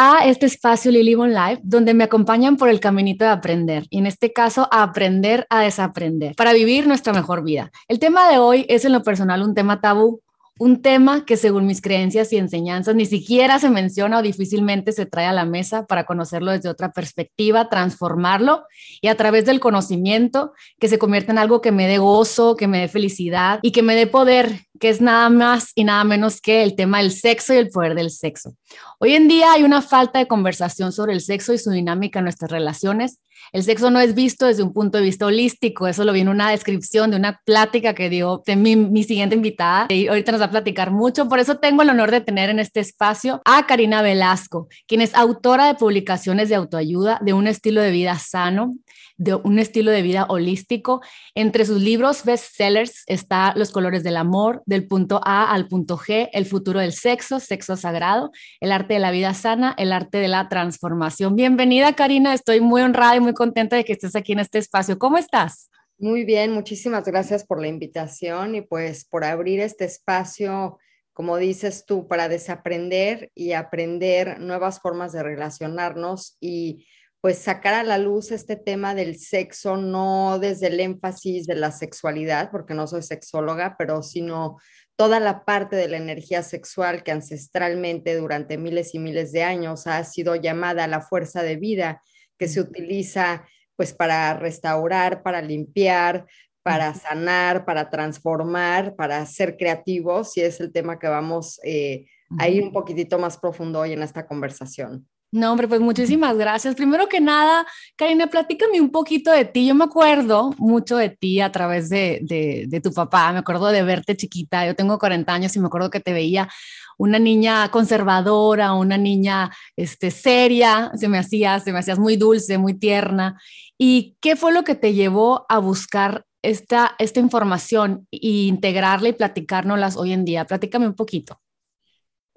a este espacio Lily Bon Live, donde me acompañan por el caminito de aprender, y en este caso a aprender a desaprender, para vivir nuestra mejor vida. El tema de hoy es en lo personal un tema tabú, un tema que según mis creencias y enseñanzas ni siquiera se menciona o difícilmente se trae a la mesa para conocerlo desde otra perspectiva, transformarlo y a través del conocimiento que se convierta en algo que me dé gozo, que me dé felicidad y que me dé poder, que es nada más y nada menos que el tema del sexo y el poder del sexo. Hoy en día hay una falta de conversación sobre el sexo y su dinámica en nuestras relaciones el sexo no es visto desde un punto de vista holístico, eso lo vi una descripción de una plática que dio mi, mi siguiente invitada y ahorita nos va a platicar mucho, por eso tengo el honor de tener en este espacio a Karina Velasco, quien es autora de publicaciones de autoayuda, de un estilo de vida sano, de un estilo de vida holístico. Entre sus libros bestsellers está Los colores del amor, del punto A al punto G, El futuro del sexo, sexo sagrado, El arte de la vida sana, El arte de la transformación. Bienvenida, Karina. Estoy muy honrada y muy contenta de que estés aquí en este espacio. ¿Cómo estás? Muy bien, muchísimas gracias por la invitación y pues por abrir este espacio como dices tú, para desaprender y aprender nuevas formas de relacionarnos y pues sacar a la luz este tema del sexo, no desde el énfasis de la sexualidad, porque no soy sexóloga, pero sino toda la parte de la energía sexual que ancestralmente durante miles y miles de años ha sido llamada la fuerza de vida, que se utiliza pues para restaurar, para limpiar, para sanar, para transformar, para ser creativos, y es el tema que vamos eh, a ir un poquitito más profundo hoy en esta conversación. No, hombre, pues muchísimas gracias. Primero que nada, Karina, platícame un poquito de ti. Yo me acuerdo mucho de ti a través de, de, tu papá, me acuerdo de verte chiquita. Yo tengo 40 años y me acuerdo que te veía una niña conservadora, una niña este, seria, se me hacías muy dulce, muy tierna. ¿Y qué fue lo que te llevó a buscar esta, esta información e integrarla y platicárnoslas hoy en día? Platícame un poquito.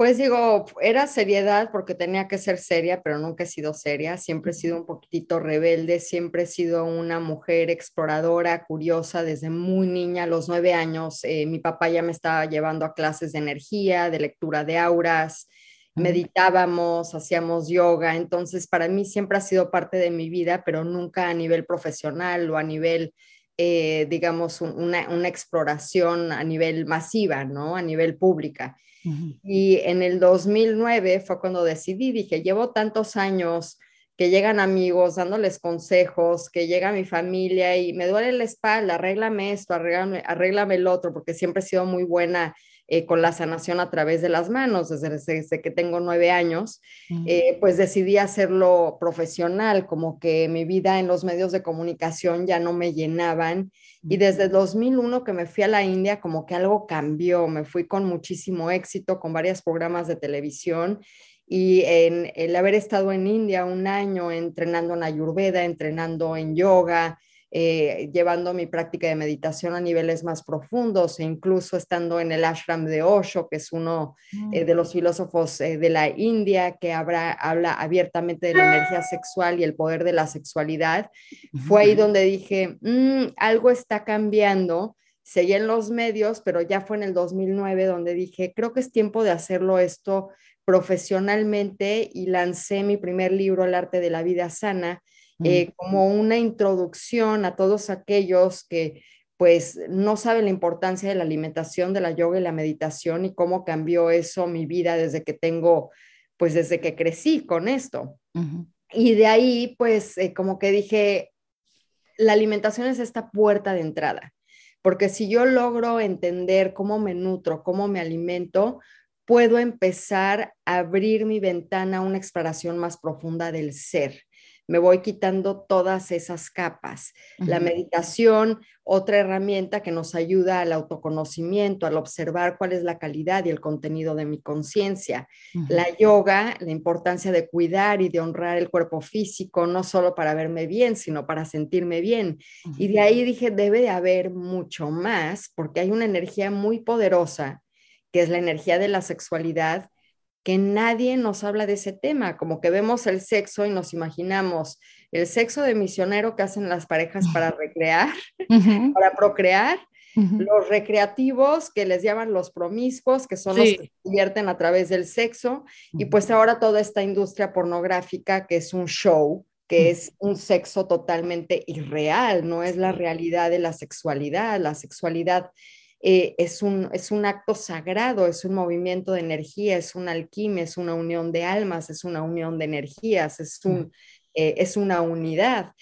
Pues digo, era seriedad porque tenía que ser seria, pero nunca he sido seria. Siempre he sido un poquitito rebelde, siempre he sido una mujer exploradora, curiosa desde muy niña, a los nueve años. Eh, mi papá ya me estaba llevando a clases de energía, de lectura de auras, meditábamos, hacíamos yoga. Entonces, para mí siempre ha sido parte de mi vida, pero nunca a nivel profesional o a nivel eh, digamos, una, una, exploración a nivel masiva, ¿no? A nivel pública. Y en el 2009 fue cuando decidí, dije, llevo tantos años que llegan amigos dándoles consejos, que llega mi familia y me duele la espalda, arréglame esto, arréglame, arréglame el otro, porque siempre he sido muy buena eh, con la sanación a través de las manos desde, desde que tengo nueve años, eh, pues decidí hacerlo profesional, como que mi vida en los medios de comunicación ya no me llenaban. Y desde 2001 que me fui a la India, como que algo cambió, me fui con muchísimo éxito, con varios programas de televisión. Y en el haber estado en India un año entrenando en Ayurveda, entrenando en yoga, eh, llevando mi práctica de meditación a niveles más profundos e incluso estando en el ashram de Osho, que es uno eh, de mm. los filósofos eh, de la India que habla abiertamente de la energía sexual y el poder de la sexualidad, fue ahí donde dije, mm, algo está cambiando. Seguí en los medios, pero ya fue en el 2009 donde dije, creo que es tiempo de hacerlo esto profesionalmente y lancé mi primer libro, El arte de la vida sana, eh, como una introducción a todos aquellos que pues no saben la importancia de la alimentación, de la yoga y la meditación y cómo cambió eso mi vida desde que tengo, pues desde que crecí con esto. Y de ahí, pues eh, como que dije, la alimentación es esta puerta de entrada, porque si yo logro entender cómo me nutro, cómo me alimento, puedo empezar a abrir mi ventana a una exploración más profunda del ser me voy quitando todas esas capas. La meditación, otra herramienta que nos ayuda al autoconocimiento, al observar cuál es la calidad y el contenido de mi conciencia. La yoga, la importancia de cuidar y de honrar el cuerpo físico, no solo para verme bien, sino para sentirme bien. Y de ahí dije, debe de haber mucho más, porque hay una energía muy poderosa, que es la energía de la sexualidad, que nadie nos habla de ese tema, como que vemos el sexo y nos imaginamos el sexo de misionero que hacen las parejas para recrear, para procrear, los recreativos que les llaman los promiscuos, que son los que se divierten a través del sexo, y pues ahora toda esta industria pornográfica que es un show, que es un sexo totalmente irreal, no es la realidad de la sexualidad, la sexualidad eh, es, un, es un acto sagrado, es un movimiento de energía, es una alquimia, es una unión de almas, es una unión de energías, es, un, eh, es una unidad.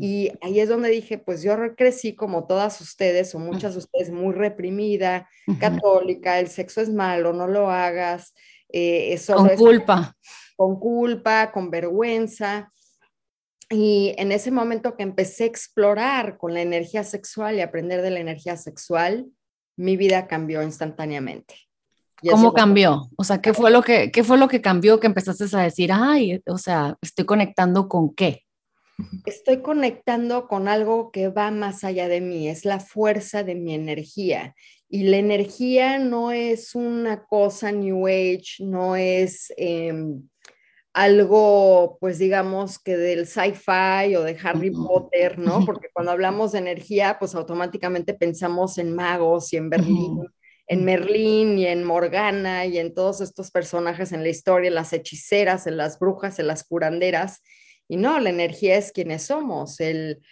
Y ahí es donde dije, pues yo crecí como todas ustedes o muchas de ustedes muy reprimida, católica, el sexo es malo, no lo hagas. Eh, con culpa. Con culpa, con vergüenza. Y en ese momento que empecé a explorar con la energía sexual y aprender de la energía sexual, mi vida cambió instantáneamente. ¿Cómo cambió? O sea, ¿qué fue, lo que, ¿qué fue lo que cambió que empezaste a decir, ay, o sea, estoy conectando con qué? Estoy conectando con algo que va más allá de mí, es la fuerza de mi energía. Y la energía no es una cosa New Age, no es em, algo, pues digamos que del sci-fi o de Harry Potter, ¿no? Porque cuando hablamos de energía, pues automáticamente pensamos en magos y en Berlín, en Merlín y en Morgana y en todos estos personajes en la historia, las hechiceras, en las brujas, en las curanderas. Y no, la energía es quienes somos. El,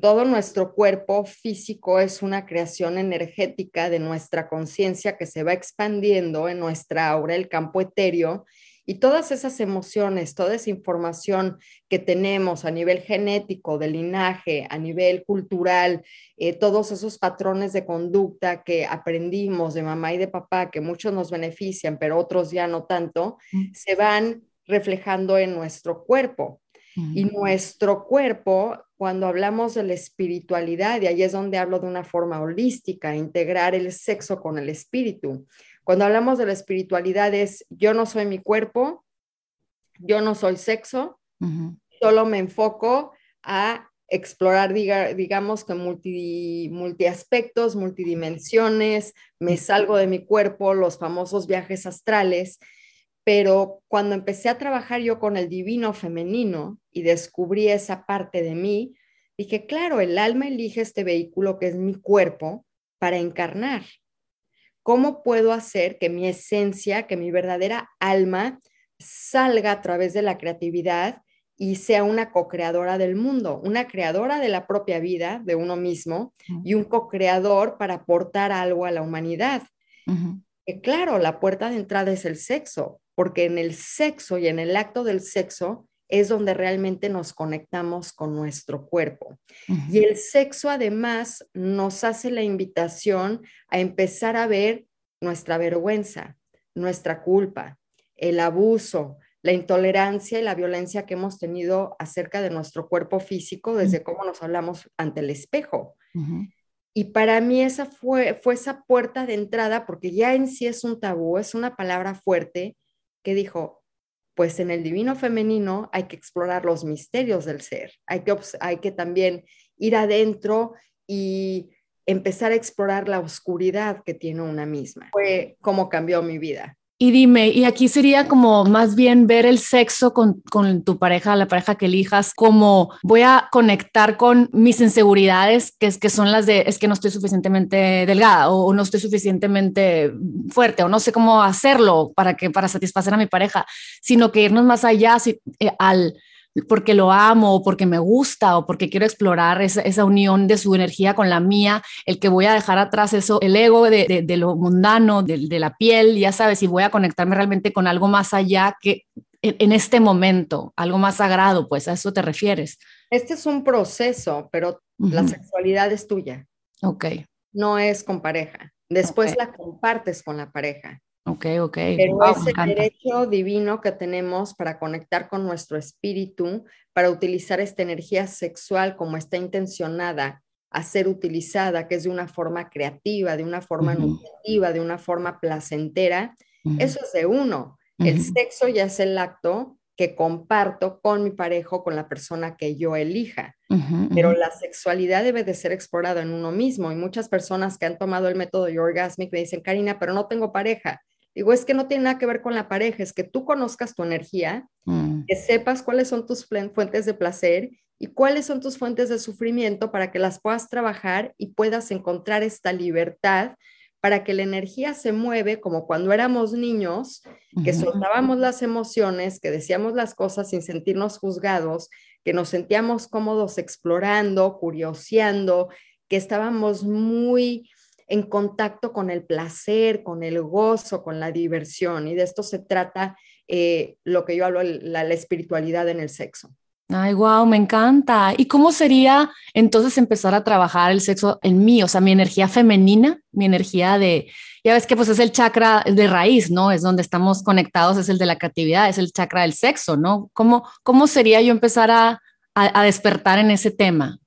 todo nuestro cuerpo físico es una creación energética de nuestra conciencia que se va expandiendo en nuestra aura, el campo etéreo, y todas esas emociones, toda esa información que tenemos a nivel genético, de linaje, a nivel cultural, eh, todos esos patrones de conducta que aprendimos de mamá y de papá, que muchos nos benefician, pero otros ya no tanto, se van reflejando en nuestro cuerpo. Y nuestro cuerpo, cuando hablamos de la espiritualidad, y ahí es donde hablo de una forma holística, integrar el sexo con el espíritu. Cuando hablamos de la espiritualidad es, yo no soy mi cuerpo, yo no soy sexo, solo me enfoco a explorar, digamos que multi, multiaspectos, multidimensiones, me salgo de mi cuerpo, los famosos viajes astrales, pero cuando empecé a trabajar yo con el divino femenino y descubrí esa parte de mí, dije, claro, el alma elige este vehículo que es mi cuerpo para encarnar. ¿Cómo puedo hacer que mi esencia, que mi verdadera alma salga a través de la creatividad y sea una co-creadora del mundo, una creadora de la propia vida, de uno mismo, y un co-creador para aportar algo a la humanidad? claro, la puerta de entrada es el sexo, porque en el sexo y en el acto del sexo es donde realmente nos conectamos con nuestro cuerpo. Y el sexo además nos hace la invitación a empezar a ver nuestra vergüenza, nuestra culpa, el abuso, la intolerancia y la violencia que hemos tenido acerca de nuestro cuerpo físico desde cómo nos hablamos ante el espejo. Y para mí esa fue, fue esa puerta de entrada, porque ya en sí es un tabú, es una palabra fuerte que dijo, pues en el divino femenino hay que explorar los misterios del ser, hay que, hay que también ir adentro y empezar a explorar la oscuridad que tiene una misma. Fue como cambió mi vida. Y dime, y aquí sería como más bien ver el sexo con, con, tu pareja, la pareja que elijas, como voy a conectar con mis inseguridades, que, es, que son las de, es que no estoy suficientemente delgada o, no estoy suficientemente fuerte o no sé cómo hacerlo para, que, para satisfacer a mi pareja, sino que irnos más allá eh, al porque lo amo o porque me gusta o porque quiero explorar esa, esa, unión de su energía con la mía, el que voy a dejar atrás eso, el ego de, de, lo mundano, de, de, la piel, ya sabes, y voy a conectarme realmente con algo más allá que en, este momento, algo más sagrado, pues a eso te refieres. Este es un proceso, pero la sexualidad es tuya. Ok. No es con pareja. Después la compartes con la pareja. Ok, ok. Pero es el derecho divino que tenemos para conectar con nuestro espíritu, para utilizar esta energía sexual como está intencionada a ser utilizada, que es de una forma creativa, de una forma nutritiva, de una forma placentera, eso es de uno. El sexo ya es el acto que comparto con mi pareja, con la persona que yo elija. Pero la sexualidad debe de ser explorada en uno mismo. Y muchas personas que han tomado el método Orgasmic me dicen, Karina, pero no tengo pareja. Digo, es que no tiene nada que ver con la pareja, es que tú conozcas tu energía, mm. que sepas cuáles son tus fuentes de placer y cuáles son tus fuentes de sufrimiento para que las puedas trabajar y puedas encontrar esta libertad para que la energía se mueve como cuando éramos niños, que soltábamos las emociones, que decíamos las cosas sin sentirnos juzgados, que nos sentíamos cómodos explorando, curioseando, que estábamos muy en contacto con el placer, con el gozo, con la diversión. Y de esto se trata eh, lo que yo hablo, la espiritualidad en el sexo. Ay, wow, me encanta. ¿Y cómo sería entonces empezar a trabajar el sexo en mí? O sea, mi energía femenina, mi energía de, ya ves que pues es el chakra de raíz, ¿no? Es donde estamos conectados, es el de la creatividad, es el chakra del sexo, ¿no? ¿Cómo, cómo sería yo empezar a, a despertar en ese tema?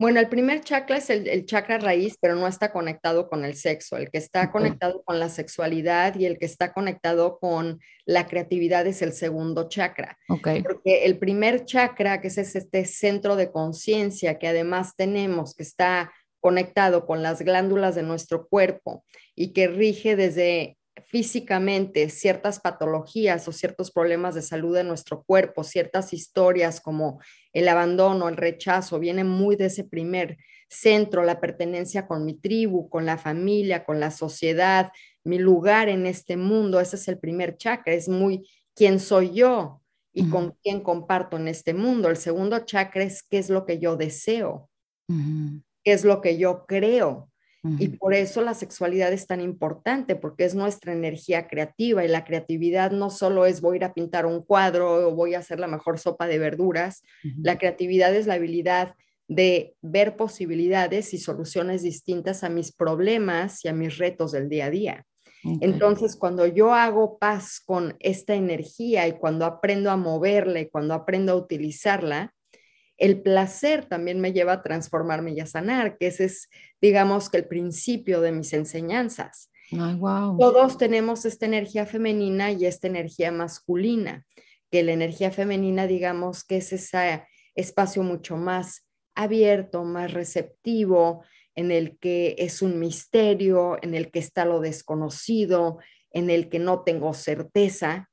Bueno, el primer chakra es el, chakra raíz, pero no está conectado con el sexo. El que está conectado con la sexualidad y el que está conectado con la creatividad es el segundo chakra. Okay. Porque el primer chakra, que es este centro de conciencia que además tenemos, que está conectado con las glándulas de nuestro cuerpo y que rige desde físicamente ciertas patologías o ciertos problemas de salud de nuestro cuerpo, ciertas historias como el abandono, el rechazo, viene muy de ese primer centro, la pertenencia con mi tribu, con la familia, con la sociedad, mi lugar en este mundo, ese es el primer chakra, es muy quién soy yo y con quién comparto en este mundo. El segundo chakra es qué es lo que yo deseo, qué es lo que yo creo, y por eso la sexualidad es tan importante, porque es nuestra energía creativa y la creatividad no solo es voy a ir a pintar un cuadro o voy a hacer la mejor sopa de verduras, la creatividad es la habilidad de ver posibilidades y soluciones distintas a mis problemas y a mis retos del día a día. Entonces, cuando yo hago paz con esta energía y cuando aprendo a moverla y cuando aprendo a utilizarla, el placer también me lleva a transformarme y a sanar, que ese es, digamos, que el principio de mis enseñanzas. Todos tenemos esta energía femenina y esta energía masculina, que la energía femenina, digamos, que es ese espacio mucho más abierto, más receptivo, en el que es un misterio, en el que está lo desconocido, en el que no tengo certeza,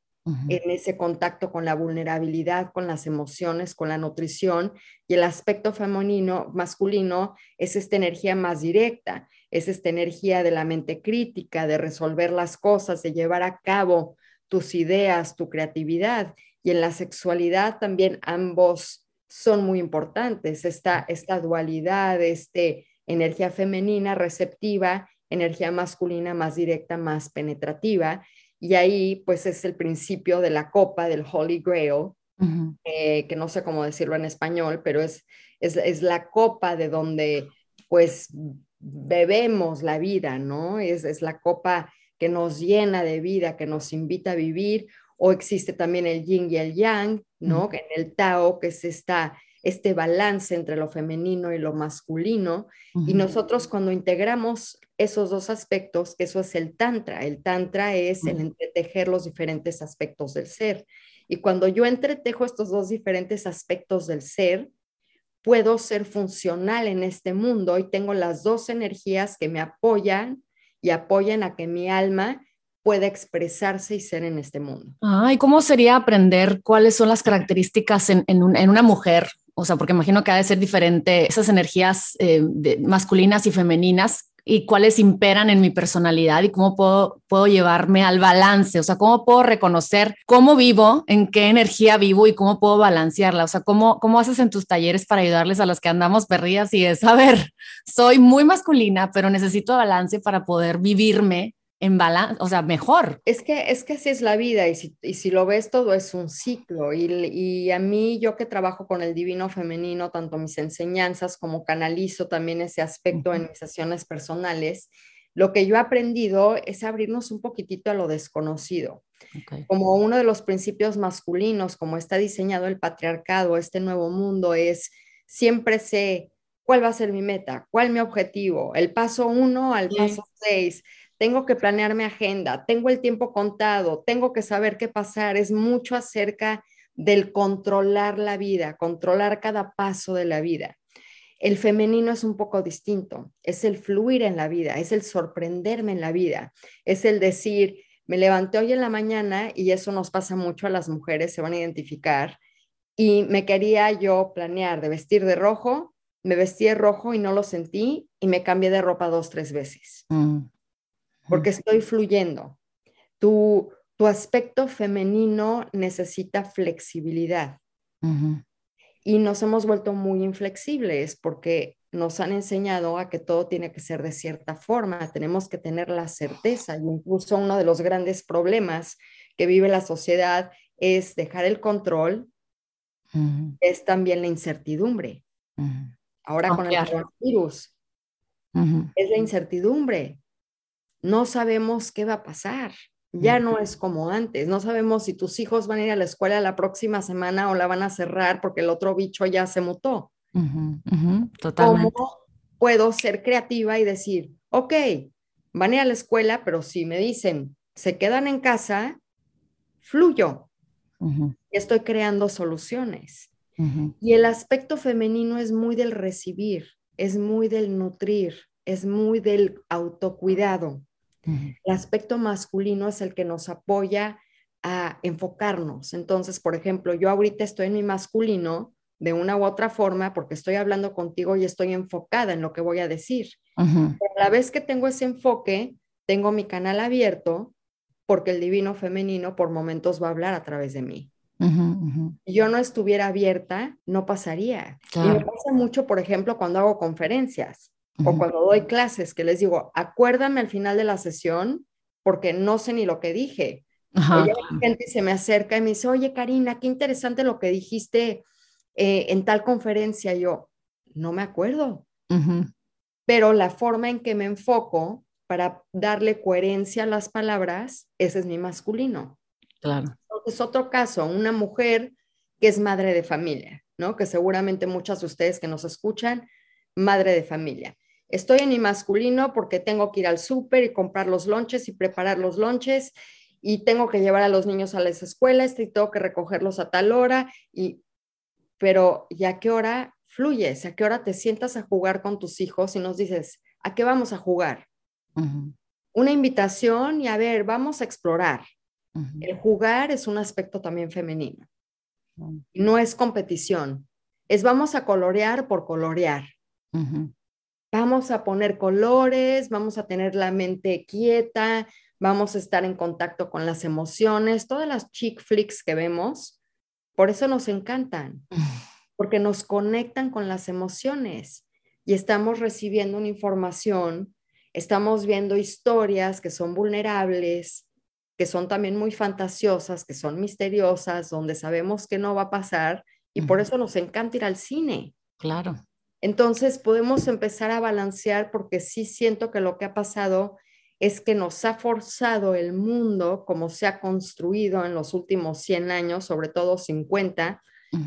en ese contacto con la vulnerabilidad, con las emociones, con la nutrición. Y el aspecto femenino, masculino, es esta energía más directa, es esta energía de la mente crítica, de resolver las cosas, de llevar a cabo tus ideas, tu creatividad. Y en la sexualidad también ambos son muy importantes, esta, esta dualidad, este energía femenina receptiva, energía masculina más directa, más penetrativa y ahí pues es el principio de la copa del Holy Grail, eh, que no sé cómo decirlo en español, pero es, es, la copa de donde pues bebemos la vida, ¿no? Es, es la copa que nos llena de vida, que nos invita a vivir, o existe también el yin y el yang, ¿no? En el Tao, que es esta este balance entre lo femenino y lo masculino. Y nosotros cuando integramos esos dos aspectos, eso es el tantra. El tantra es el entretejer los diferentes aspectos del ser. Y cuando yo entretejo estos dos diferentes aspectos del ser, puedo ser funcional en este mundo y tengo las dos energías que me apoyan y apoyan a que mi alma pueda expresarse y ser en este mundo. Ah, ¿y cómo sería aprender cuáles son las características en, en, en una mujer o sea, porque imagino que ha de ser diferente esas energías eh, masculinas y femeninas y cuáles imperan en mi personalidad y cómo puedo, puedo llevarme al balance, o sea, cómo puedo reconocer cómo vivo, en qué energía vivo y cómo puedo balancearla, o sea, cómo, cómo haces en tus talleres para ayudarles a las que andamos perdidas y es, a ver, soy muy masculina, pero necesito balance para poder vivirme en balance, o sea, mejor. Es que, es que así es la vida y si, y si lo ves todo es un ciclo y, y, a mí yo que trabajo con el divino femenino, tanto mis enseñanzas como canalizo también ese aspecto en mis sesiones personales, lo que yo he aprendido es abrirnos un poquitito a lo desconocido. Como uno de los principios masculinos, como está diseñado el patriarcado, este nuevo mundo es siempre sé cuál va a ser mi meta, cuál mi objetivo, el paso uno al paso seis tengo que planear mi agenda, tengo el tiempo contado, tengo que saber qué pasar, es mucho acerca del controlar la vida, controlar cada paso de la vida. El femenino es un poco distinto, es el fluir en la vida, es el sorprenderme en la vida, es el decir, me levanté hoy en la mañana y eso nos pasa mucho a las mujeres, se van a identificar, y me quería yo planear de vestir de rojo, me vestí de rojo y no lo sentí y me cambié de ropa dos, tres veces. Mm. Porque estoy fluyendo. Tu, tu aspecto femenino necesita flexibilidad. Y nos hemos vuelto muy inflexibles porque nos han enseñado a que todo tiene que ser de cierta forma, tenemos que tener la certeza y incluso uno de los grandes problemas que vive la sociedad es dejar el control, es también la incertidumbre. Ahora con el coronavirus, es la incertidumbre. No sabemos qué va a pasar. Ya no es como antes. No sabemos si tus hijos van a ir a la escuela la próxima semana o la van a cerrar porque el otro bicho ya se mutó. Totalmente. ¿Cómo puedo ser creativa y decir, ok, van a ir a la escuela, pero si me dicen, se quedan en casa, fluyo. Estoy creando soluciones. Y el aspecto femenino es muy del recibir, es muy del nutrir, es muy del autocuidado. El aspecto masculino es el que nos apoya a enfocarnos. Entonces, por ejemplo, yo ahorita estoy en mi masculino de una u otra forma porque estoy hablando contigo y estoy enfocada en lo que voy a decir. a la vez que tengo ese enfoque, tengo mi canal abierto porque el divino femenino por momentos va a hablar a través de mí. Si yo no estuviera abierta, no pasaría. Y me pasa mucho, por ejemplo, cuando hago conferencias o cuando doy clases, que les digo, acuérdame al final de la sesión porque no sé ni lo que dije. Ajá. la gente se me acerca y me dice, oye, Karina, qué interesante lo que dijiste eh, en tal conferencia. Yo, no me acuerdo. Pero la forma en que me enfoco para darle coherencia a las palabras, ese es mi masculino. Claro. Es otro caso, una mujer que es madre de familia, ¿no? Que seguramente muchas de ustedes que nos escuchan, madre de familia. Estoy en mi masculino porque tengo que ir al súper y comprar los lonches y preparar los lonches y tengo que llevar a los niños a las escuelas y tengo que recogerlos a tal hora y pero ¿ya a qué hora fluyes? ¿A qué hora te sientas a jugar con tus hijos y nos dices, ¿a qué vamos a jugar? Una invitación y a ver, vamos a explorar. El jugar es un aspecto también femenino. No es competición, es vamos a colorear por colorear. Vamos a poner colores, vamos a tener la mente quieta, vamos a estar en contacto con las emociones, todas las chick flicks que vemos, por eso nos encantan, porque nos conectan con las emociones y estamos recibiendo una información, estamos viendo historias que son vulnerables, que son también muy fantasiosas, que son misteriosas, donde sabemos que no va a pasar y por eso nos encanta ir al cine. Claro. Entonces podemos empezar a balancear porque sí siento que lo que ha pasado es que nos ha forzado el mundo como se ha construido en los últimos 100 años, sobre todo 50,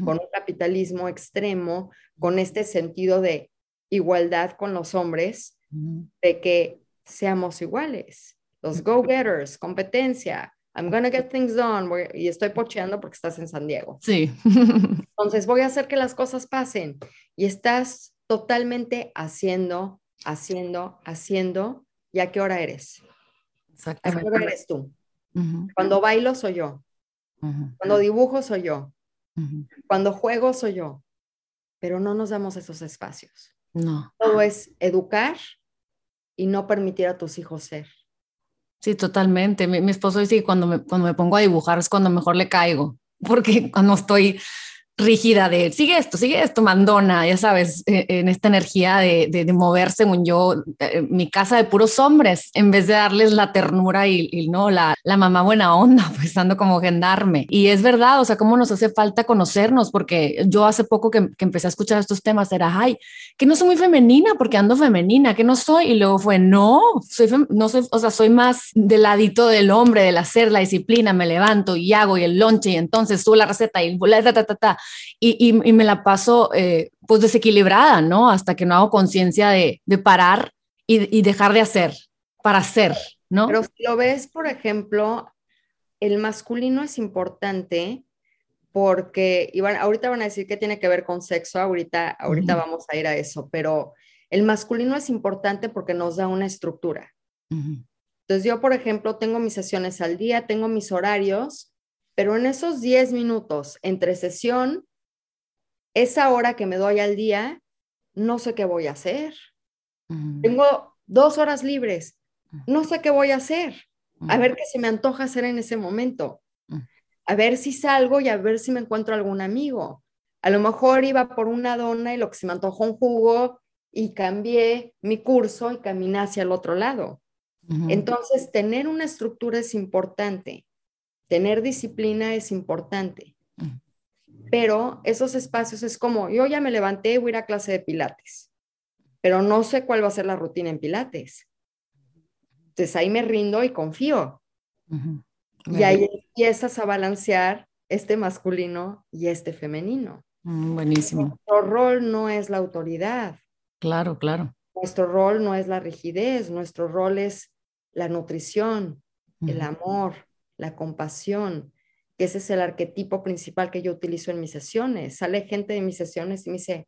con un capitalismo extremo, con este sentido de igualdad con los hombres, de que seamos iguales, los go-getters, competencia, I'm gonna get things done, y estoy pocheando porque estás en San Diego. Sí. Entonces voy a hacer que las cosas pasen y estás totalmente haciendo, haciendo, haciendo, ¿y a qué hora eres? Exactamente. ¿A qué hora eres tú? Cuando bailo soy yo. Cuando dibujo soy yo. Cuando juego soy yo. Pero no nos damos esos espacios. No. Todo es educar y no permitir a tus hijos ser. Sí, totalmente. Mi, mi esposo dice que cuando me, cuando me pongo a dibujar es cuando mejor le caigo, porque cuando estoy rígida de sigue esto, sigue esto, mandona, ya sabes, e, en esta energía de, de, mover, según yo, eh, mi casa de puros hombres, en vez de darles la ternura y, no la, la, mamá buena onda, pues ando como gendarme. Y es verdad, o sea, cómo nos hace falta conocernos, porque yo hace poco que, que empecé a escuchar estos temas era, ay, que no soy muy femenina porque ando femenina, que no soy. Y luego fue, no, soy, no soy, o sea, soy más del ladito del hombre, del hacer la disciplina, me levanto y hago y el lonche y entonces subo la receta y la ta, ta, ta, ta y, me la paso eh, pues desequilibrada, ¿no? Hasta que no hago conciencia de, parar y, dejar de hacer para hacer, ¿no? Pero si lo ves, por ejemplo, el masculino es importante porque, y ahorita van a decir que tiene que ver con sexo, ahorita, ahorita vamos a ir a eso, pero el masculino es importante porque nos da una estructura. Entonces yo, por ejemplo, tengo mis sesiones al día, tengo mis horarios, pero en esos 10 minutos entre sesión esa hora que me doy al día, no sé qué voy a hacer. Tengo dos horas libres, no sé qué voy a hacer. A ver qué se me antoja hacer en ese momento. A ver si salgo y a ver si me encuentro algún amigo. A lo mejor iba por una dona y lo que se me antojó un jugo y cambié mi curso y caminé hacia el otro lado. Entonces, tener una estructura es importante, tener disciplina es importante, pero esos espacios es como, yo ya me levanté, voy a ir a clase de pilates, pero no sé cuál va a ser la rutina en pilates. Entonces ahí me rindo y confío. Y ahí empiezas a balancear este masculino y este femenino. Mm, buenísimo. Nuestro rol no es la autoridad. Claro, claro. Nuestro rol no es la rigidez, nuestro rol es la nutrición, el amor, la compasión, que ese es el arquetipo principal que yo utilizo en mis sesiones. Sale gente de mis sesiones y me dice,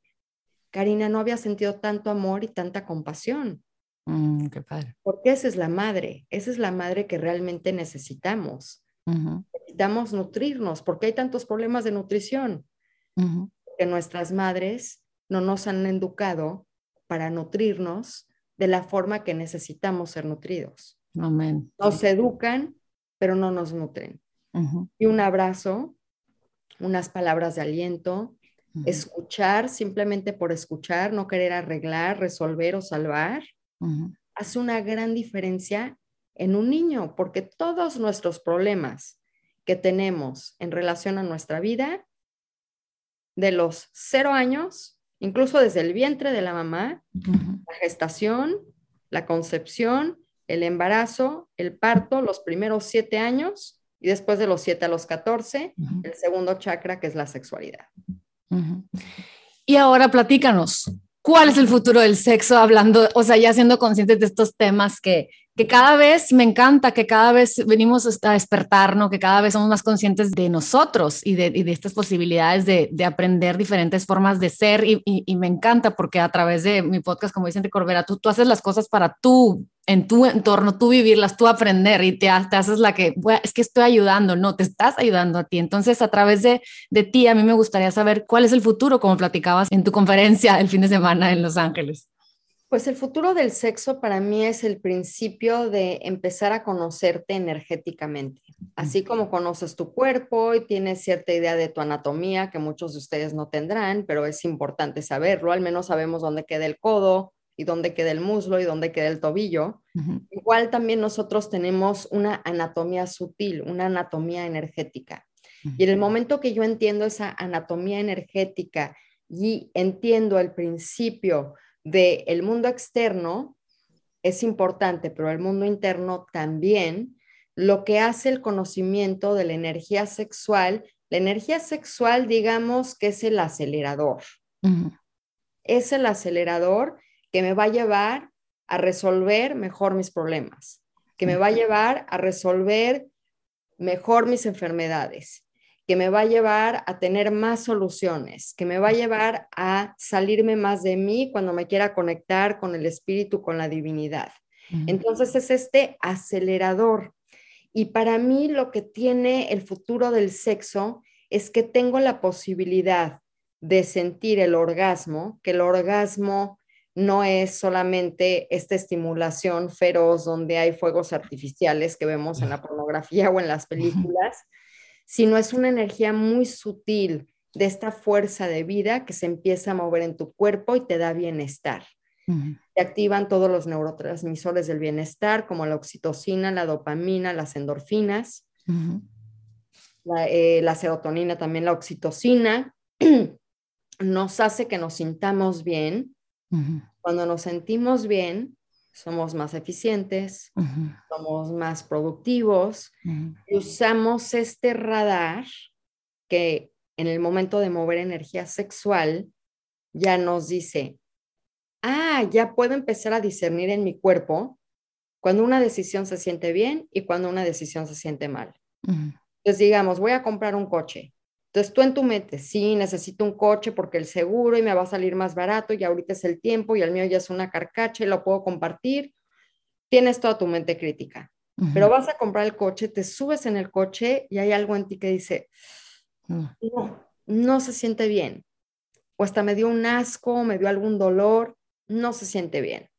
Karina, no había sentido tanto amor y tanta compasión. Mm, qué padre. Porque esa es la madre, esa es la madre que realmente necesitamos. Necesitamos nutrirnos, porque hay tantos problemas de nutrición. Que nuestras madres no nos han educado para nutrirnos de la forma que necesitamos ser nutridos. Amén. Nos educan, pero no nos nutren. Y un abrazo, unas palabras de aliento, escuchar simplemente por escuchar, no querer arreglar, resolver o salvar, hace una gran diferencia en un niño, porque todos nuestros problemas que tenemos en relación a nuestra vida, de los cero años, incluso desde el vientre de la mamá, la gestación, la concepción, el embarazo, el parto, los primeros siete años y después de los siete a los catorce, el segundo chakra que es la sexualidad. Y ahora platícanos, ¿cuál es el futuro del sexo hablando, o sea, ya siendo conscientes de estos temas que, que cada vez me encanta, que cada vez venimos a despertarnos, que cada vez somos más conscientes de nosotros y de, de estas posibilidades de, de, aprender diferentes formas de ser. Y, y, me encanta porque a través de mi podcast, como dicen de Corbera, tú, tú haces las cosas para tú, en tu entorno, tú vivirlas, tú aprender y te, te haces la que, es que estoy ayudando, no, te estás ayudando a ti. Entonces, a través de, de ti, a mí me gustaría saber cuál es el futuro, como platicabas en tu conferencia el fin de semana en Los Ángeles. Pues el futuro del sexo para mí es el principio de empezar a conocerte energéticamente. Así como conoces tu cuerpo y tienes cierta idea de tu anatomía, que muchos de ustedes no tendrán, pero es importante saberlo, al menos sabemos dónde queda el codo y dónde queda el muslo y dónde queda el tobillo. Igual también nosotros tenemos una anatomía sutil, una anatomía energética. Y en el momento que yo entiendo esa anatomía energética y entiendo el principio, del el mundo externo es importante, pero el mundo interno también, lo que hace el conocimiento de la energía sexual, la energía sexual digamos que es el acelerador. Es el acelerador que me va a llevar a resolver mejor mis problemas, que me va a llevar a resolver mejor mis enfermedades, que me va a llevar a tener más soluciones, que me va a llevar a salirme más de mí cuando me quiera conectar con el espíritu, con la divinidad. Entonces es este acelerador. Y para mí lo que tiene el futuro del sexo es que tengo la posibilidad de sentir el orgasmo, que el orgasmo no es solamente esta estimulación feroz donde hay fuegos artificiales que vemos en la pornografía o en las películas, sino es una energía muy sutil de esta fuerza de vida que se empieza a mover en tu cuerpo y te da bienestar. Te activan todos los neurotransmisores del bienestar, como la oxitocina, la dopamina, las endorfinas, eh, la, serotonina, también la oxitocina. nos hace que nos sintamos bien. Cuando nos sentimos bien, somos más eficientes, somos más productivos y usamos este radar que en el momento de mover energía sexual ya nos dice, ah, ya puedo empezar a discernir en mi cuerpo cuando una decisión se siente bien y cuando una decisión se siente mal. Entonces, digamos, voy a comprar un coche. Entonces tú en tu mente, sí, necesito un coche porque el seguro y me va a salir más barato y ahorita es el tiempo y el mío ya es una carcacha y lo puedo compartir. Tienes toda tu mente crítica. Pero vas a comprar el coche, te subes en el coche y hay algo en ti que dice, no, no se siente bien. o hasta me dio un asco, me dio algún dolor, no se siente bien.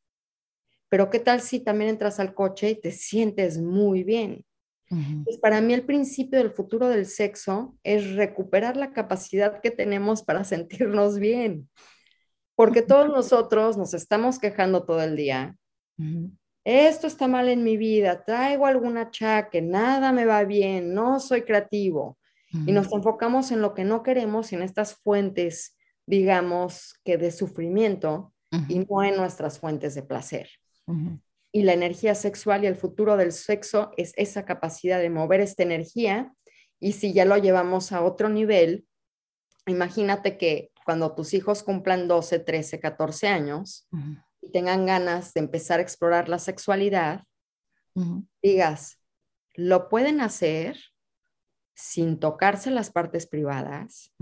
Pero ¿qué tal si también entras al coche y te sientes muy bien? Pues para mí el principio del futuro del sexo es recuperar la capacidad que tenemos para sentirnos bien. Porque todos nosotros nos estamos quejando todo el día. Esto está mal en mi vida, traigo algún achaque, nada me va bien, no soy creativo. Y nos enfocamos en lo que no queremos y en estas fuentes, digamos, que de sufrimiento y no en nuestras fuentes de placer. Y la energía sexual y el futuro del sexo es esa capacidad de mover esta energía. Y si ya lo llevamos a otro nivel, imagínate que cuando tus hijos cumplan 12, 13, 14 años y tengan ganas de empezar a explorar la sexualidad, digas, lo pueden hacer sin tocarse las partes privadas,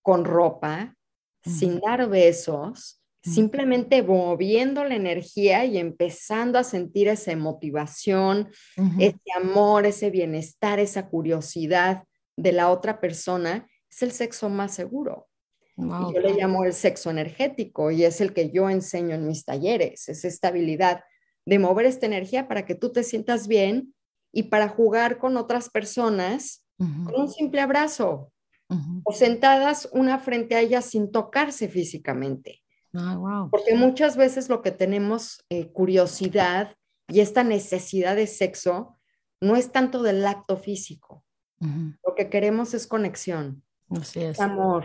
con ropa, sin dar besos, simplemente moviendo la energía y empezando a sentir esa motivación, ese amor, ese bienestar, esa curiosidad de la otra persona, es el sexo más seguro. yo le llamo el sexo energético y es el que yo enseño en mis talleres, es esta habilidad de mover esta energía para que tú te sientas bien y para jugar con otras personas con un simple abrazo o sentadas una frente a ella sin tocarse físicamente. Ah, Porque muchas veces lo que tenemos eh, curiosidad y esta necesidad de sexo no es tanto del acto físico. Lo que queremos es conexión, es. amor,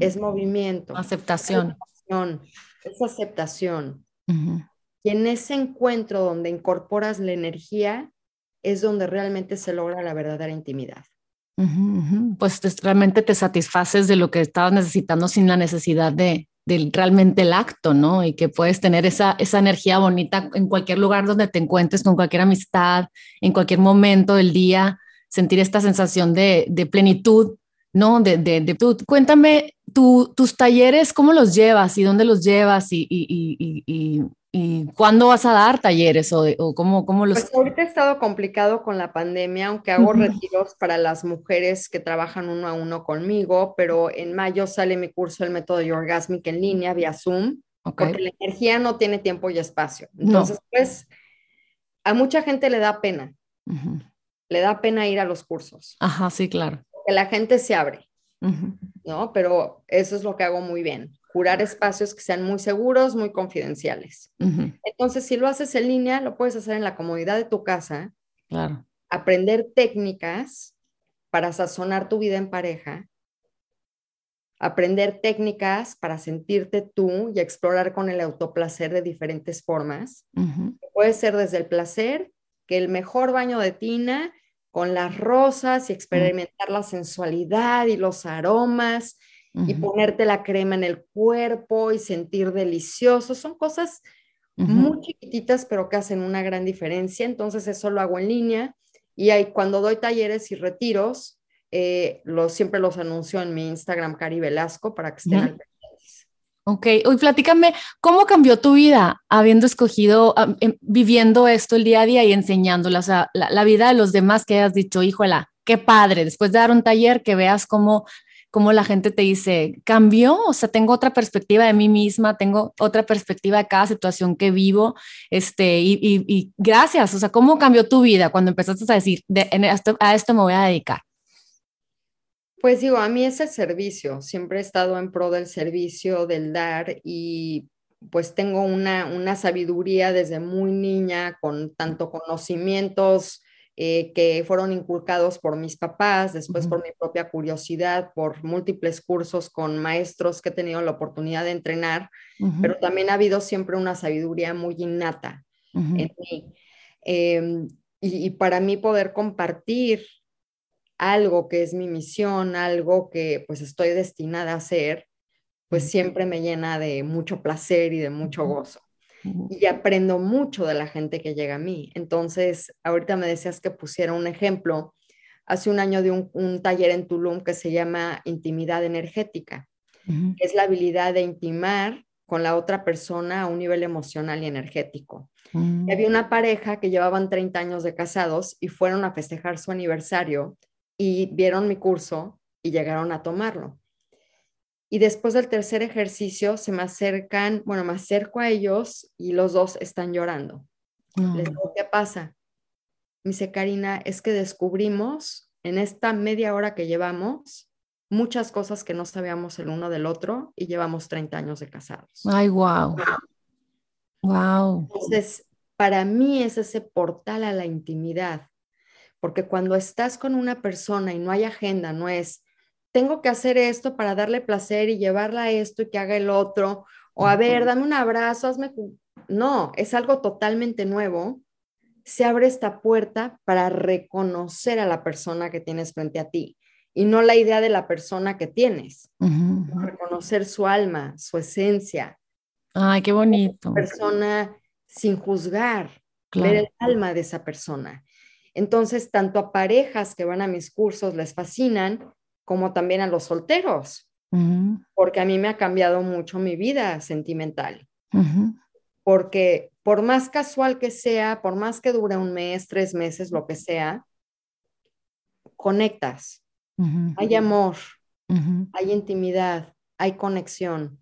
es movimiento. Aceptación. Es aceptación. Y en ese encuentro donde incorporas la energía es donde realmente se logra la verdadera intimidad. Pues realmente te satisfaces de lo que estabas necesitando sin la necesidad de, del realmente el acto, ¿no? Y que puedes tener esa, esa energía bonita en cualquier lugar donde te encuentres, con cualquier amistad, en cualquier momento del día, sentir esta sensación de, de plenitud, ¿no? De, de, de Cuéntame tus talleres, ¿cómo los llevas y dónde los llevas y, y, y, ¿Y cuándo vas a dar talleres o, o cómo, cómo, los...? Pues ahorita ha estado complicado con la pandemia, aunque hago retiros para las mujeres que trabajan uno a uno conmigo, pero en mayo sale mi curso El método Orgasmic en línea vía Zoom, porque la energía no tiene tiempo y espacio. Entonces, pues, a mucha gente le da pena. Le da pena ir a los cursos. Ajá, sí, claro. Que la gente se abre, ¿no? Pero eso es lo que hago muy bien curar espacios que sean muy seguros, muy confidenciales. Entonces, si lo haces en línea, lo puedes hacer en la comodidad de tu casa. Claro. Aprender técnicas para sazonar tu vida en pareja. Aprender técnicas para sentirte tú y explorar con el autoplacer de diferentes formas. Puede ser desde el placer, que el mejor baño de tina con las rosas y experimentar la sensualidad y los aromas y ponerte la crema en el cuerpo y sentir delicioso. Son cosas muy chiquititas, pero que hacen una gran diferencia. Entonces, eso lo hago en línea. Y ahí, cuando doy talleres y retiros, eh, siempre los anuncio en mi Instagram, Cari Velasco, para que estén al Ok, hoy platícame, ¿cómo cambió tu vida habiendo escogido, em, viviendo esto el día a día y enseñándola? O sea, la, la, vida de los demás que has dicho, híjola, qué padre, después de dar un taller, que veas cómo cómo la gente te dice, cambió, o sea, tengo otra perspectiva de mí misma, tengo otra perspectiva de cada situación que vivo, este, y, gracias, o sea, ¿cómo cambió tu vida cuando empezaste a decir, de, a esto me voy a dedicar? Pues digo, a mí es el servicio, siempre he estado en pro del servicio, del dar y pues tengo una, una sabiduría desde muy niña con tanto conocimientos eh, que fueron inculcados por mis papás, después por mi propia curiosidad, por múltiples cursos con maestros que he tenido la oportunidad de entrenar, pero también ha habido siempre una sabiduría muy innata en mí. Em, y, para mí poder compartir algo que es mi misión, algo que pues estoy destinada a hacer, pues siempre me llena de mucho placer y de mucho gozo y aprendo mucho de la gente que llega a mí. Entonces, ahorita me decías que pusiera un ejemplo. Hace un año de un, taller en Tulum que se llama Intimidad Energética. Es la habilidad de intimar con la otra persona a un nivel emocional y energético. Mm. había una pareja que llevaban 30 años de casados y fueron a festejar su aniversario y vieron mi curso y llegaron a tomarlo. Y después del tercer ejercicio se me acercan, bueno, me acerco a ellos y los dos están llorando. Les digo, ¿qué pasa? Me dice, Karina, es que descubrimos en esta media hora que llevamos muchas cosas que no sabíamos el uno del otro y llevamos 30 años de casados. Ay, wow. Wow. Entonces, para mí es ese portal a la intimidad, porque cuando estás con una persona y no hay agenda, no es, tengo que hacer esto para darle placer y llevarla a esto y que haga el otro, o a ver, dame un abrazo, hazme... No, es algo totalmente nuevo. Se abre esta puerta para reconocer a la persona que tienes frente a ti y no la idea de la persona que tienes. Reconocer su alma, su esencia. Ay, qué bonito. Persona sin juzgar, ver el alma de esa persona. Entonces, tanto a parejas que van a mis cursos les fascinan, como también a los solteros, porque a mí me ha cambiado mucho mi vida sentimental. Porque por más casual que sea, por más que dure un mes, tres meses, lo que sea, conectas hay amor, hay intimidad, hay conexión.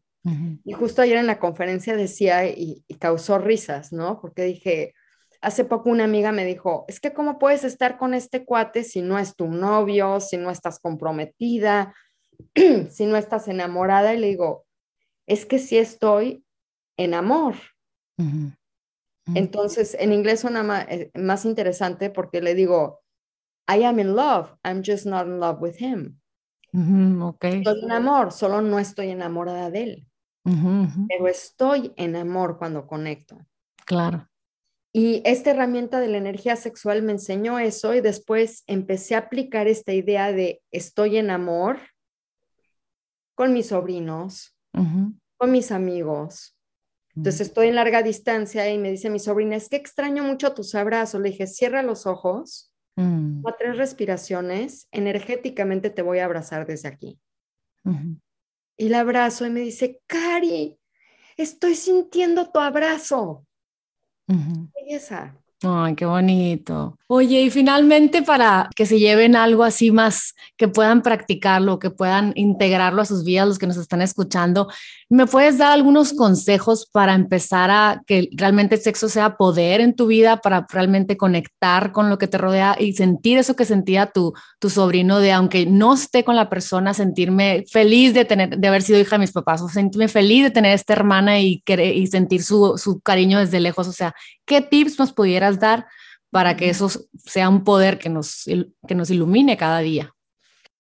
Y justo ayer en la conferencia decía y, causó risas, ¿no? Porque dije, hace poco una amiga me dijo, es que cómo puedes estar con este cuate si no es tu novio, si no estás comprometida, si no estás enamorada. Y le digo, es que sí estoy en amor. Entonces, en inglés suena eh, más interesante porque le digo, I am in love, I'm just not in love with him. okay. Estoy en amor, solo no estoy enamorada de él. Pero estoy en amor cuando conecto. Claro. Y esta herramienta de la energía sexual me enseñó eso y después empecé a aplicar esta idea de estoy en amor con mis sobrinos, con mis amigos. Entonces estoy en larga distancia y me dice mi sobrina, es que extraño mucho tus abrazos. Le dije, cierra los ojos Mm. A tres respiraciones, energéticamente te voy a abrazar desde aquí. Y la abrazo y me dice, Cari, estoy sintiendo tu abrazo. uhum. regresar. Ay, qué bonito. Oye, y finalmente para que se lleven algo así más, que puedan practicarlo, que puedan integrarlo a sus vidas, los que nos están escuchando, ¿me puedes dar algunos consejos para empezar a que realmente el sexo sea poder en tu vida, para realmente conectar con lo que te rodea y sentir eso que sentía tu, tu sobrino de, aunque no esté con la persona, sentirme feliz de, tener, de haber sido hija de mis papás, o sentirme feliz de tener esta hermana y, y sentir su, su cariño desde lejos? O sea, ¿qué tips nos pudieras dar para que eso sea un poder que nos, que nos ilumine cada día?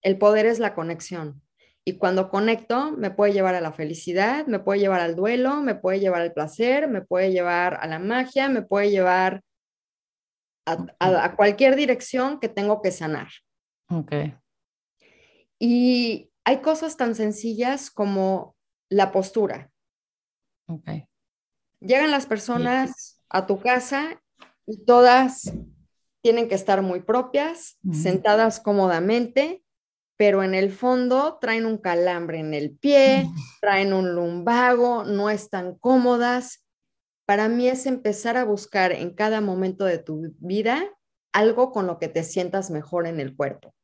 El poder es la conexión. Y cuando conecto, me puede llevar a la felicidad, me puede llevar al duelo, me puede llevar al placer, me puede llevar a la magia, me puede llevar a, cualquier dirección que tengo que sanar. Ok. Y hay cosas tan sencillas como la postura. Ok. Llegan las personas a tu casa y todas tienen que estar muy propias, sentadas cómodamente, pero en el fondo traen un calambre en el pie, traen un lumbago, no están cómodas. Para mí es empezar a buscar en cada momento de tu vida algo con lo que te sientas mejor en el cuerpo.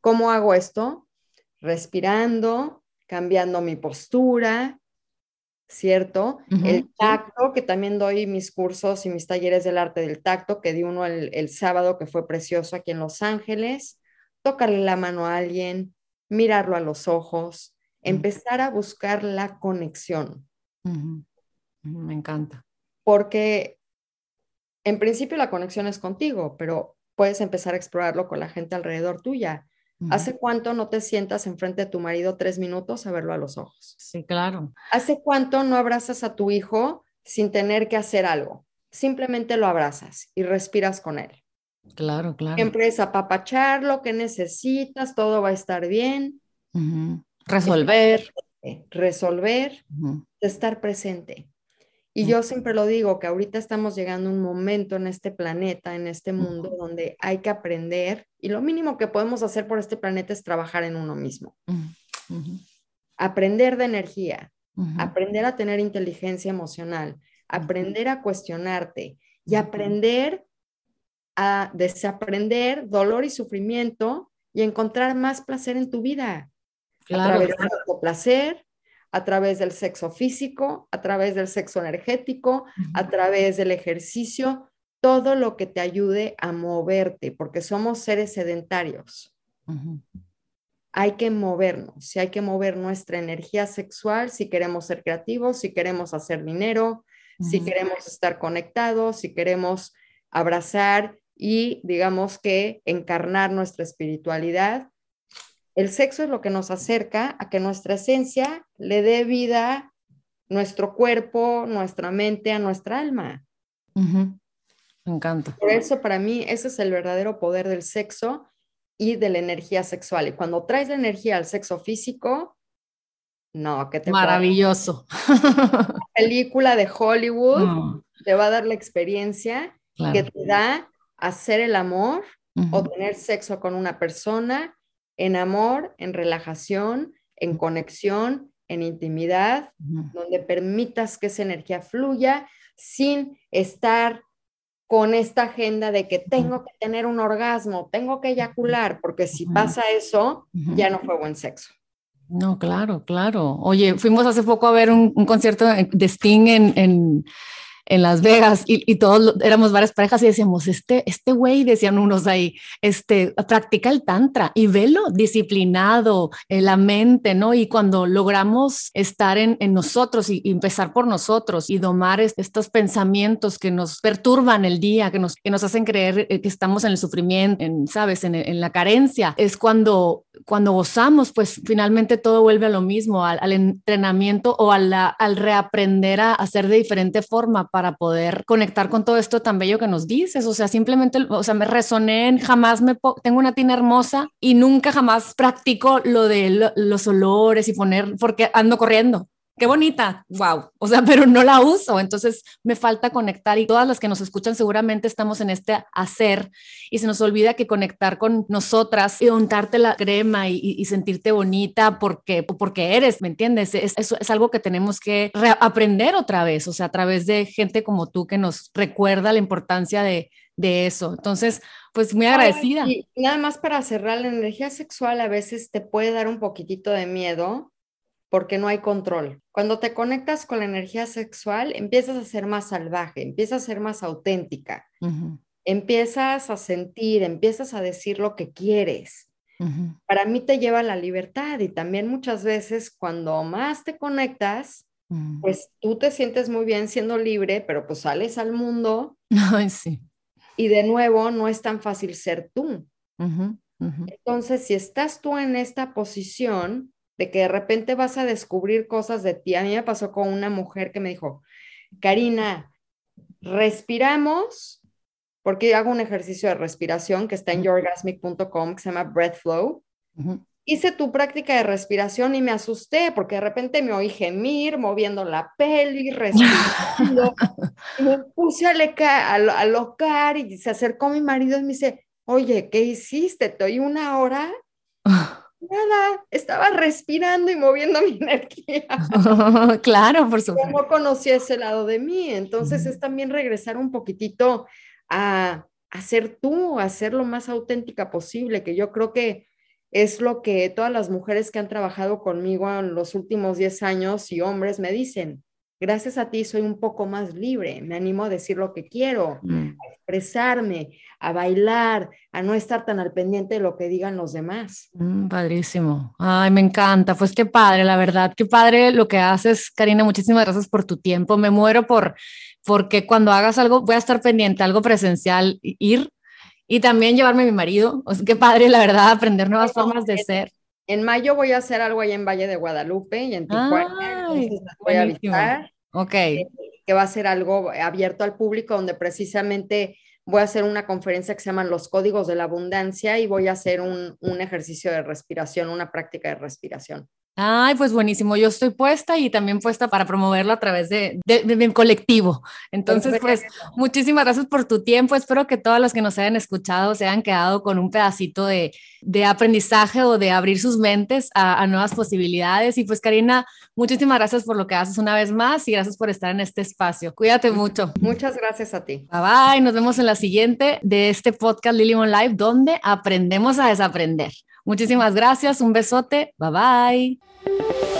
¿Cómo hago esto? Respirando, cambiando mi postura, ¿cierto? El tacto, que también doy mis cursos y mis talleres del arte del tacto, que di uno el, sábado que fue precioso aquí en Los Ángeles, tocarle la mano a alguien, mirarlo a los ojos, empezar a buscar la conexión. Me encanta. Porque en principio la conexión es contigo, pero puedes empezar a explorarlo con la gente alrededor tuya. ¿Hace cuánto no te sientas enfrente de tu marido tres minutos a verlo a los ojos? Sí, claro. ¿Hace cuánto no abrazas a tu hijo sin tener que hacer algo? Simplemente lo abrazas y respiras con él. Claro, claro. Siempre es apapachar lo que necesitas, todo va a estar bien. Resolver. Resolver, estar presente. Y yo siempre lo digo, que ahorita estamos llegando a un momento en este planeta, en este mundo, donde hay que aprender y lo mínimo que podemos hacer por este planeta es trabajar en uno mismo. Aprender de energía, aprender a tener inteligencia emocional, aprender a cuestionarte y aprender a desaprender dolor y sufrimiento y encontrar más placer en tu vida. a través del placer, a través del sexo físico, a través del sexo energético, a través del ejercicio, todo lo que te ayude a moverte, porque somos seres sedentarios. Hay que movernos, si hay que mover nuestra energía sexual, si queremos ser creativos, si queremos hacer dinero, si queremos estar conectados, si queremos abrazar y digamos que encarnar nuestra espiritualidad. El sexo es lo que nos acerca a que nuestra esencia le dé vida nuestro cuerpo, nuestra mente, a nuestra alma. Me encanta. Por eso para mí ese es el verdadero poder del sexo y de la energía sexual. Y cuando traes la energía al sexo físico, no, que te Maravilloso. película de Hollywood te va a dar la experiencia que te da hacer el amor o tener sexo con una persona en amor, en relajación, en conexión, en intimidad, donde permitas que esa energía fluya sin estar con esta agenda de que tengo que tener un orgasmo, tengo que eyacular, porque si pasa eso, ya no fue buen sexo. No, claro, claro. Oye, fuimos hace poco a ver un, concierto de Sting en en Las Vegas y, todos éramos varias parejas y decíamos, este, este güey, decían unos ahí, este, practica el tantra y velo disciplinado, en la mente, ¿no? Y cuando logramos estar en, nosotros y, empezar por nosotros y domar estos pensamientos que nos perturban el día, que nos, que nos hacen creer eh, que estamos en el sufrimiento, en, ¿sabes? En, en la carencia, es cuando, cuando gozamos, pues finalmente todo vuelve a lo mismo, al, entrenamiento o a la, al reaprender a hacer de diferente forma para poder conectar con todo esto tan bello que nos dices. O sea, simplemente, o sea, me resoné jamás me tengo una tina hermosa y nunca jamás practico lo de los olores y poner, porque ando corriendo qué bonita, wow, o sea, pero no la uso, entonces me falta conectar y todas las que nos escuchan seguramente estamos en este hacer y se nos olvida que conectar con nosotras y untarte la crema y, sentirte bonita porque, porque eres, ¿me entiendes? Es, eso es algo que tenemos que aprender otra vez, o sea, a través de gente como tú que nos recuerda la importancia de, de eso. Entonces, pues muy agradecida. Y nada más para cerrar, la energía sexual a veces te puede dar un poquitito de miedo porque no hay control. Cuando te conectas con la energía sexual, empiezas a ser más salvaje, empiezas a ser más auténtica, empiezas a sentir, empiezas a decir lo que quieres. Para mí te lleva a la libertad y también muchas veces cuando más te conectas, mm. pues tú te sientes muy bien siendo libre, pero pues sales al mundo. sí. Y de nuevo, no es tan fácil ser tú. Entonces, si estás tú en esta posición, de que de repente vas a descubrir cosas de ti. A mí me pasó con una mujer que me dijo, Karina, respiramos, porque hago un ejercicio de respiración que está en yourgasmic.com, que se llama Breath Flow. Hice tu práctica de respiración y me asusté porque de repente me oí gemir, moviendo la peli, respirando. me puse a, leca, a, locar y se acercó mi marido y me dice, oye, ¿qué hiciste? Te oí una hora nada, estaba respirando y moviendo mi energía. claro, por supuesto. No conocía ese lado de mí, entonces es también regresar un poquitito a, a ser tú, a ser lo más auténtica posible, que yo creo que es lo que todas las mujeres que han trabajado conmigo en los últimos 10 años y hombres me dicen gracias a ti soy un poco más libre, me animo a decir lo que quiero, mm. a expresarme, a bailar, a no estar tan al pendiente de lo que digan los demás. Mm, padrísimo. Ay, me encanta. Pues qué padre, la verdad, qué padre lo que haces, Karina. Muchísimas gracias por tu tiempo. Me muero por porque cuando hagas algo voy a estar pendiente, algo presencial, ir y también llevarme a mi marido. O sea, qué padre, la verdad, aprender nuevas formas de ser. En mayo voy a hacer algo ahí en Valle de Guadalupe y en Tijuana. voy a. Ok. Eh, que va a ser algo abierto al público donde precisamente voy a hacer una conferencia que se llama Los Códigos de la Abundancia y voy a hacer un, un ejercicio de respiración, una práctica de respiración. Ay, pues buenísimo. Yo estoy puesta y también puesta para promoverlo a través de, mi colectivo. Entonces, pues muchísimas gracias por tu tiempo. Espero que todas las que nos hayan escuchado se hayan quedado con un pedacito de, aprendizaje o de abrir sus mentes a, nuevas posibilidades. Y pues, Karina, muchísimas gracias por lo que haces una vez más y gracias por estar en este espacio. Cuídate mucho. Muchas gracias a ti. Bye bye. Nos vemos en la siguiente de este podcast Lily Live, donde aprendemos a desaprender. Muchísimas gracias, un besote, bye bye.